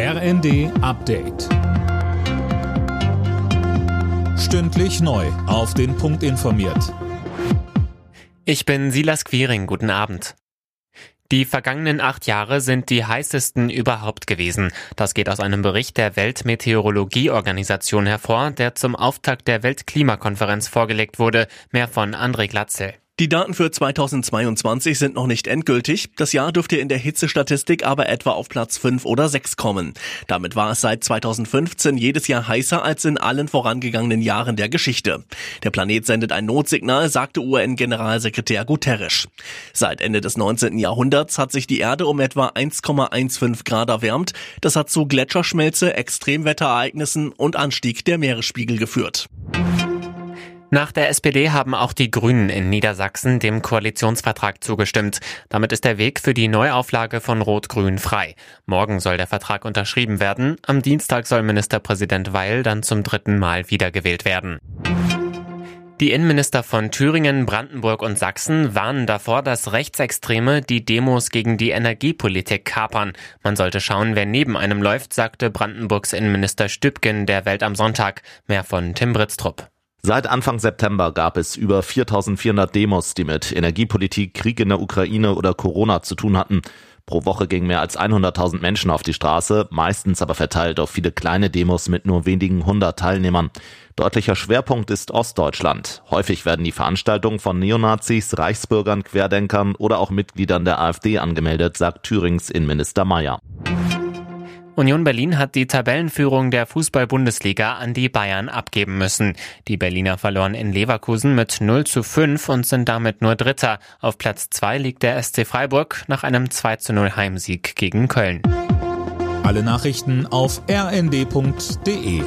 RND Update. Stündlich neu. Auf den Punkt informiert. Ich bin Silas Quiring. Guten Abend. Die vergangenen acht Jahre sind die heißesten überhaupt gewesen. Das geht aus einem Bericht der Weltmeteorologieorganisation hervor, der zum Auftakt der Weltklimakonferenz vorgelegt wurde. Mehr von André Glatzel. Die Daten für 2022 sind noch nicht endgültig. Das Jahr dürfte in der Hitzestatistik aber etwa auf Platz 5 oder 6 kommen. Damit war es seit 2015 jedes Jahr heißer als in allen vorangegangenen Jahren der Geschichte. Der Planet sendet ein Notsignal, sagte UN-Generalsekretär Guterres. Seit Ende des 19. Jahrhunderts hat sich die Erde um etwa 1,15 Grad erwärmt. Das hat zu Gletscherschmelze, Extremwetterereignissen und Anstieg der Meeresspiegel geführt. Nach der SPD haben auch die Grünen in Niedersachsen dem Koalitionsvertrag zugestimmt. Damit ist der Weg für die Neuauflage von Rot-Grün frei. Morgen soll der Vertrag unterschrieben werden. Am Dienstag soll Ministerpräsident Weil dann zum dritten Mal wiedergewählt werden. Die Innenminister von Thüringen, Brandenburg und Sachsen warnen davor, dass Rechtsextreme die Demos gegen die Energiepolitik kapern. Man sollte schauen, wer neben einem läuft, sagte Brandenburgs Innenminister Stübgen der Welt am Sonntag. Mehr von Tim Britztrup. Seit Anfang September gab es über 4400 Demos, die mit Energiepolitik, Krieg in der Ukraine oder Corona zu tun hatten. Pro Woche gingen mehr als 100.000 Menschen auf die Straße, meistens aber verteilt auf viele kleine Demos mit nur wenigen hundert Teilnehmern. Deutlicher Schwerpunkt ist Ostdeutschland. Häufig werden die Veranstaltungen von Neonazis, Reichsbürgern, Querdenkern oder auch Mitgliedern der AfD angemeldet, sagt Thürings Innenminister Mayer. Union Berlin hat die Tabellenführung der Fußball-Bundesliga an die Bayern abgeben müssen. Die Berliner verloren in Leverkusen mit 0 zu 5 und sind damit nur Dritter. Auf Platz 2 liegt der SC Freiburg nach einem 2 zu 0 Heimsieg gegen Köln. Alle Nachrichten auf rnd.de